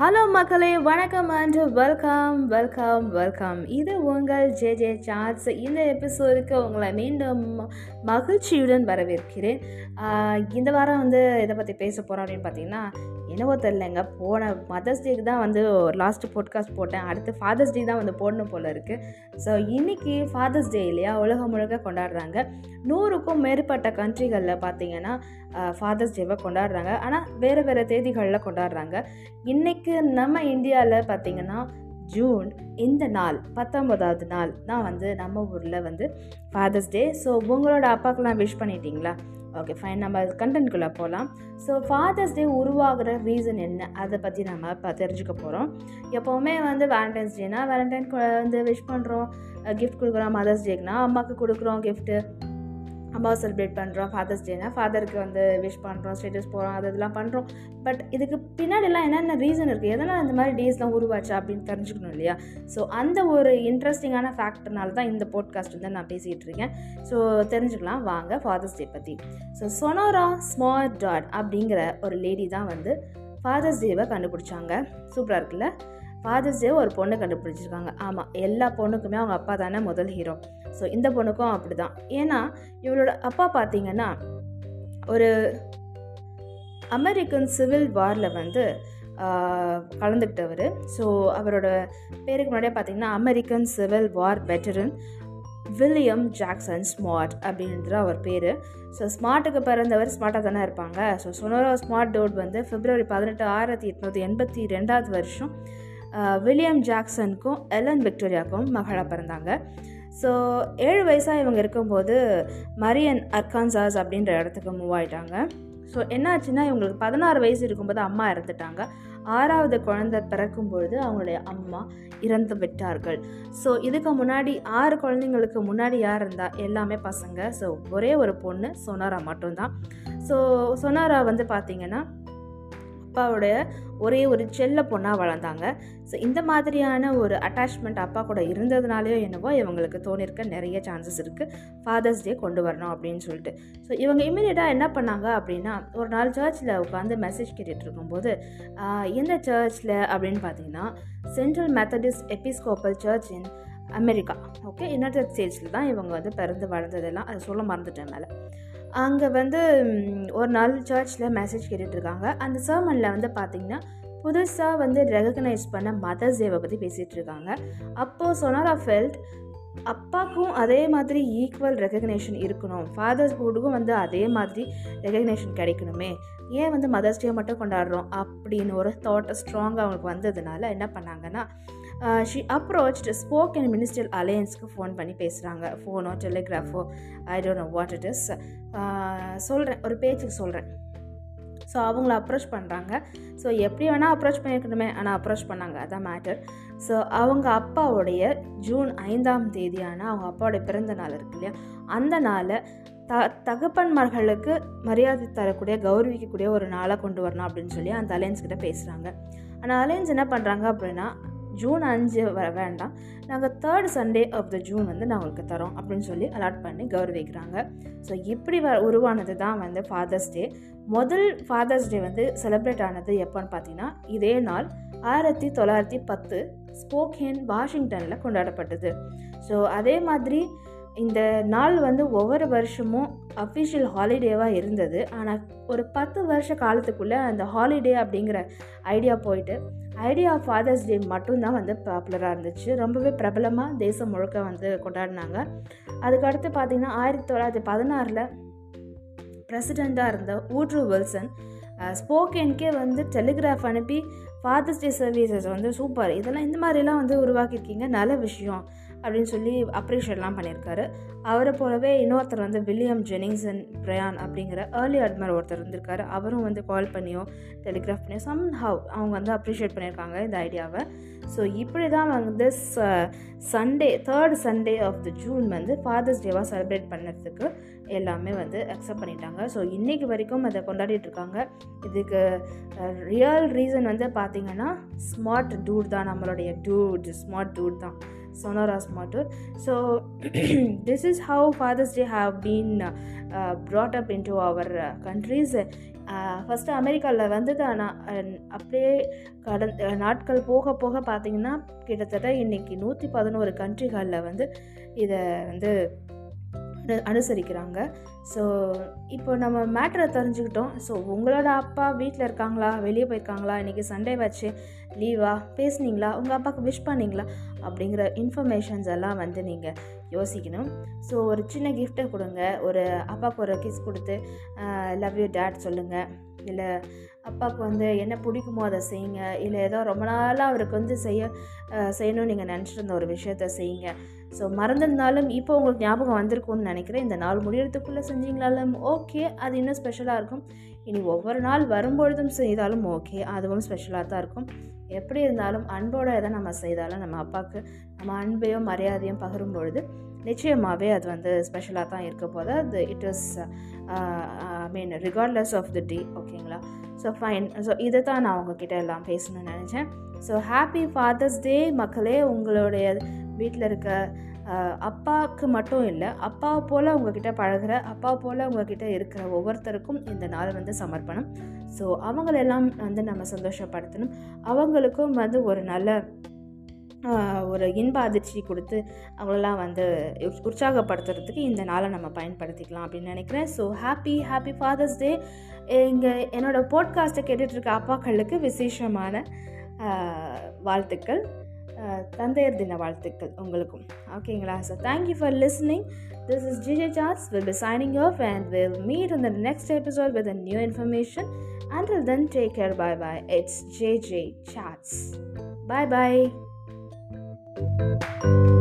Hello மக்களே வணக்கம் and welcome welcome welcome இது உங்கள் ஜே ஜே சார்ட்ஸ் இந்த எபிசோடுக்கு உங்களை மீண்டும் மகிழ்ச்சியுடன் வரவேற்கிறேன். இந்த வாரம் வந்து இதை பற்றி பேச போகிறோம் அப்படின்னு பார்த்தீங்கன்னா என்னவோ தெரிலங்க போன மதர்ஸ் டேக்கு தான் வந்து லாஸ்ட் பாட்காஸ்ட் போட்டேன். அடுத்து ஃபாதர்ஸ் டே தான் வந்து போடணும் போல் இருக்குது ஸோ இன்றைக்கி ஃபாதர்ஸ் டே இல்லையா? உலகம் முழுக்க கொண்டாடுறாங்க. நூறுக்கும் மேற்பட்ட கண்ட்ரிகளில் பார்த்தீங்கன்னா ஃபாதர்ஸ் டேவை கொண்டாடுறாங்க. ஆனால் வேறு வேறு தேதிகளில் கொண்டாடுறாங்க. இன்றைக்கு நம்ம இந்தியாவில் பார்த்தீங்கன்னா ஜூன் இந்த நாள் பத்தொன்பதாவது நாள் தான் வந்து நம்ம ஊரில் வந்து ஃபாதர்ஸ் டே ஸோ உங்களோட அப்பாக்கெலாம் விஷ் பண்ணிட்டீங்களா? ஓகே ஃபைன் நம்ம கண்டென்ட்குள்ளே போகலாம் ஸோ ஃபாதர்ஸ் டே உருவாகிற ரீசன் என்ன? அதை பற்றி நம்ம இப்போ தெரிஞ்சுக்க போகிறோம் எப்போவுமே வந்து வேலண்டைன்ஸ் டேனா வேலண்டைன் வந்து விஷ் பண்ணுறோம் கிஃப்ட் கொடுக்குறோம் மதர்ஸ் டேக்குனா அம்மாவுக்கு கொடுக்குறோம் கிஃப்ட்டு அம்மாவை செலிப்ரேட் பண்ணுறோம் ஃபாதர்ஸ் டேனா ஃபாதருக்கு வந்து விஷ் பண்ணுறோம் ஸ்டேட்டஸ் போகிறோம் அது இதெல்லாம் பண்ணுறோம் பட் இதுக்கு பின்னாடிலாம் என்னென்ன ரீசன் இருக்குது எதனால் இந்த மாதிரி டேஸ்லாம் உருவாச்சு அப்படின்னு தெரிஞ்சுக்கணும் இல்லையா? ஸோ அந்த ஒரு இன்ட்ரெஸ்டிங்கான ஃபேக்டர்னால தான் இந்த போட்காஸ்ட் வந்து நான் பேசிகிட்டு இருக்கேன். ஸோ தெரிஞ்சுக்கலாம். வாங்க ஃபாதர்ஸ் டே பற்றி ஸோ சொனோரா ஸ்மார்ட் டாட் அப்படிங்கிற ஒரு லேடி தான் வந்து ஃபாதர்ஸ் டேவை கண்டுபிடிச்சாங்க. சூப்பராக இருக்குல்ல? ஃபாதர்ஸ் டே ஒரு பொண்ணு கண்டுபிடிச்சிருக்காங்க. ஆமாம் எல்லா பொண்ணுக்குமே அவங்க அப்பா தானே முதல் ஹீரோ ஸோ இந்த பொண்ணுக்கும் அப்படி தான் ஏன்னா இவளோட அப்பா பார்த்தீங்கன்னா ஒரு அமெரிக்கன் சிவில் வாரில் வந்து கலந்துக்கிட்டவர். ஸோ அவரோட பேருக்கு முன்னாடியே பார்த்தீங்கன்னா American civil war veteran William Jackson Smart அப்படின்ற அவர் பேர். ஸோ ஸ்மார்ட்டுக்கு பிறந்தவர் ஸ்மார்ட்டாக தானே இருப்பாங்க. ஸோ சொனோரா ஸ்மார்ட் டோட் வந்து பிப்ரவரி பதினெட்டு ஆயிரத்தி எட்நூற்றி எண்பத்தி ரெண்டாவது வருஷம் வில்லியம் ஜாக்சனுக்கும் எலன் விக்டோரியாவுக்கும் மகளாக பிறந்தாங்க. ஸோ ஏழு வயசாக இவங்க இருக்கும்போது மரியன் அர்கான்சாஸ் அப்படின்ற இடத்துக்கு மூவ் ஆகிட்டாங்க ஸோ என்னாச்சுன்னா இவங்களுக்கு பதினாறு வயசு இருக்கும்போது அம்மா இறந்துட்டாங்க. ஆறாவது குழந்தை பிறக்கும்பொழுது அவங்களுடைய அம்மா இறந்து விட்டார்கள். ஸோ இதுக்கு முன்னாடி ஆறு குழந்தைங்களுக்கு முன்னாடி யார் இருந்தால் எல்லாமே பசங்க. ஸோ ஒரே ஒரு பொண்ணு சொனாரா மட்டும்தான். ஸோ சொனாரா வந்து பார்த்திங்கன்னா அப்பாவுடைய ஒரே ஒரு செல்ல பொண்ணாக வளர்ந்தாங்க. ஸோ இந்த மாதிரியான ஒரு அட்டாச்மெண்ட் அப்பா கூட இருந்ததுனாலேயோ என்னவோ இவங்களுக்கு தோணிருக்க நிறைய சான்சஸ் இருக்குது ஃபாதர்ஸ் டே கொண்டு வரணும் அப்படின்னு சொல்லிட்டு. ஸோ இவங்க இமீடியட்டாக என்ன பண்ணாங்க அப்படின்னா ஒரு நாள் சர்ச்சில் உட்காந்து மெசேஜ் கேட்டுட்டு இருக்கும்போது எந்த சர்ச்சில் அப்படின்னு பார்த்தீங்கன்னா Central Methodist Episcopal Church in America okay United ஸ்டேட்ஸில் தான் இவங்க வந்து பிறந்து வளர்ந்ததெல்லாம் அதை சொல்ல மறந்துட்டேன் மேலே. அங்கே வந்து ஒரு நாள் சர்ச்சில் மெசேஜ் கேட்டுட்ருக்காங்க. அந்த சர்மனில் வந்து பார்த்திங்கன்னா புதுசாக வந்து ரெகக்னைஸ் பண்ண மதர்ஸ் சேவை பற்றி பேசிகிட்டு இருக்காங்க அப்போது சொனாரா ஃபெல்ட் அப்பாவுக்கும் அதே மாதிரி ஈக்குவல் ரெகக்னேஷன் இருக்கணும். ஃபாதர்ஸ் போர்டுக்கும் வந்து அதே மாதிரி ரெகக்னேஷன் கிடைக்கணுமே. ஏன் வந்து மதர்ஸ் டே மட்டும் கொண்டாடுறோம்? அப்படின்னு ஒரு தாட்டை ஸ்ட்ராங்காக அவங்களுக்கு வந்ததுனால என்ன பண்ணாங்கன்னா she approach Spokane and minister அலையன்ஸ்க்கு phone பண்ணி பேசுகிறாங்க ஃபோனோ டெலிகிராஃபோ I don't know what it is சொல்கிறேன் ஒரு பேச்சுக்கு சொல்கிறேன் ஸோ அவங்கள அப்ரோச் பண்ணுறாங்க ஸோ எப்படி வேணால் அப்ரோச் பண்ணியிருக்கணுமே ஆனால் அப்ரோச் பண்ணாங்க. அதான் மேட்டர் ஸோ அவங்க அப்பாவுடைய ஜூன் ஐந்தாம் தேதியான அவங்க அப்பாவுடைய பிறந்த நாள் இருக்கு இல்லையா? அந்த நாளை த தகப்பன்மார்களுக்கு மரியாதை தரக்கூடிய கௌரவிக்கக்கூடிய ஒரு நாளாக கொண்டு வரணும் அப்படின்னு சொல்லி அந்த அலையன்ஸ் கிட்ட பேசுகிறாங்க ஆனால் அலையன்ஸ் என்ன பண்ணுறாங்க அப்படின்னா ஜூன் அஞ்சு வர வேண்டாம். நாங்கள் third Sunday of the June வந்து நான் உங்களுக்கு தரோம் அப்படின்னு சொல்லி அலாட் பண்ணி கௌரவிக்கிறாங்க. ஸோ இப்படி வ உருவானது தான் வந்து ஃபாதர்ஸ் டே முதல் ஃபாதர்ஸ் டே வந்து செலிப்ரேட் ஆனது எப்போன்னு பார்த்தீங்கன்னா இதே நாள் ஆயிரத்தி தொள்ளாயிரத்தி பத்து ஸ்போக்கேன் வாஷிங்டனில் கொண்டாடப்பட்டது. ஸோ அதே மாதிரி இந்த நாள் வந்து ஒவ்வொரு வருஷமும் அஃபிஷியல் ஹாலிடேவாக இருந்தது. ஆனால் ஒரு பத்து வருஷ காலத்துக்குள்ளே அந்த ஹாலிடே அப்படிங்கிற ஐடியா போயிட்டு ஐடியா ஆஃப் ஃபாதர்ஸ் டே மட்டும்தான் வந்து பாப்புலராக இருந்துச்சு. ரொம்பவே பிரபலமாக தேசம் முழுக்க வந்து கொண்டாடினாங்க. அதுக்கடுத்து பார்த்திங்கன்னா ஆயிரத்தி தொள்ளாயிரத்தி பதினாறில் பிரசிடெண்ட்டாக இருந்த ஊட்ரு வில்சன் ஸ்போக்கேனுக்கே வந்து டெலிகிராஃப் அனுப்பி ஃபாதர்ஸ் டே சர்வீசஸ் வந்து சூப்பர் இதெல்லாம் இந்த மாதிரிலாம் வந்து உருவாக்கியிருக்கீங்க. நல்ல விஷயம். அப்படின்னு சொல்லி அப்ரிஷியேட்லாம் பண்ணியிருக்காரு. அவரை போலவே இன்னொருத்தர் வந்து வில்லியம் ஜெனிங்ஸன் பிரயான் அப்படிங்கிற ஏர்லி அட்மர் ஒருத்தர் இருந்திருக்காரு. அவரும் வந்து கால் பண்ணியோ டெலிகிராஃப் பண்ணியோ சம் ஹவ் அவங்க வந்து அப்ரிஷியேட் பண்ணியிருக்காங்க இந்த ஐடியாவை ஸோ இப்படி தான் வந்து Sunday third Sunday of the June வந்து ஃபாதர்ஸ் டேவாக செலிப்ரேட் பண்ணுறதுக்கு எல்லாமே வந்து அக்செப்ட் பண்ணிட்டாங்க. ஸோ இன்றைக்கி வரைக்கும் அதை கொண்டாடிட்டு இருக்காங்க. இதுக்கு uh, ரியல் ரீசன் வந்து பார்த்திங்கன்னா ஸ்மார்ட் டூட் தான் நம்மளுடைய டூட் ஸ்மார்ட் டூட் தான். Sonora's motto. So this is how Father's Day have been uh, up brought up into our uh, countries. Uh, first அமெரிக்காவில் வந்தது ஆனால் அப்படியே கடந்த நாட்கள் போக போக பார்த்திங்கன்னா கிட்டத்தட்ட இன்றைக்கி நூற்றி பதினோரு கண்ட்ரிகளில் வந்து இதை வந்து அனுசரிக்கிறாங்க. ஸோ இப்போ நம்ம மேட்ரை தெரிஞ்சுக்கிட்டோம். ஸோ உங்களோட அப்பா வீட்டில் இருக்காங்களா? வெளியே போயிருக்காங்களா? இன்றைக்கி சண்டே வச்சு லீவா பேசுனீங்களா? உங்கள் அப்பாவுக்கு விஷ் பண்ணீங்களா? அப்படிங்கிற இன்ஃபர்மேஷன்ஸ் எல்லாம் வந்து நீங்கள் யோசிக்கணும். ஸோ ஒரு சின்ன கிஃப்ட்டை கொடுங்க. ஒரு அப்பாவுக்கு ஒரு கிஸ் கொடுத்து லவ் யூ டேட் சொல்லுங்கள் இல்லை அப்பாவுக்கு வந்து என்ன பிடிக்குமோ அதை செய்யுங்க. இல்லை ஏதோ ரொம்ப நாளாக அவருக்கு வந்து செய்ய செய்யணும்னு நீங்கள் நினச்சிட்டு இருந்த ஒரு விஷயத்த செய்யுங்க. ஸோ மறந்திருந்தாலும் இப்போ உங்களுக்கு ஞாபகம் வந்திருக்கும்னு நினைக்கிறேன். இந்த நாள் முடியறதுக்குள்ளே செஞ்சீங்களாலும் ஓகே அது இன்னும் ஸ்பெஷலாக இருக்கும். இனி ஒவ்வொரு நாள் வரும்பொழுதும் செய்தாலும் ஓகே அதுவும் ஸ்பெஷலாக தான் இருக்கும். எப்படி இருந்தாலும் அன்போடு எதை நம்ம செய்தாலும் நம்ம அப்பாவுக்கு நம்ம அன்பையும் மரியாதையும் பகிரும் பொழுது நிச்சயமாகவே அது வந்து ஸ்பெஷலாக தான் இருக்க போது அது it is I mean regardless of the day ஓகேங்களா ஸோ ஃபைன் ஸோ இதை தான் நான் உங்ககிட்ட எல்லாம் பேசணும்னு நினச்சேன். ஸோ ஹாப்பி ஃபாதர்ஸ் டே மக்களே. உங்களுடைய வீட்டில் இருக்க uh, அப்பாவுக்கு மட்டும் இல்லை அப்பா போல் உங்ககிட்ட பழகுற அப்பா போல் உங்ககிட்ட இருக்கிற ஒவ்வொருத்தருக்கும் இந்த நாள் வந்து சமர்ப்பணம். ஸோ அவங்களெல்லாம் வந்து நம்ம சந்தோஷப்படுத்தணும். அவங்களுக்கும் வந்து ஒரு நல்ல ஒரு இன்ப அதிர்ச்சி கொடுத்து அவங்களெல்லாம் வந்து உற்சாகப்படுத்துறதுக்கு இந்த நாளை நம்ம பயன்படுத்திக்கலாம் அப்படின்னு நினைக்கிறேன் so happy happy Father's Day இங்கே என்னோடய போட்காஸ்ட்டை கேட்டுட்ருக்க அப்பாக்களுக்கு விசேஷமான வாழ்த்துக்கள் தந்தையர் தின வாழ்த்துக்கள் உங்களுக்கும் ஓகேங்களா so thank you for listening this is GJ Chats will be signing off and will meet இந்த next episode with new information and information. Then then, care bye bye bye. J J Chats. Bye bye. Thank you.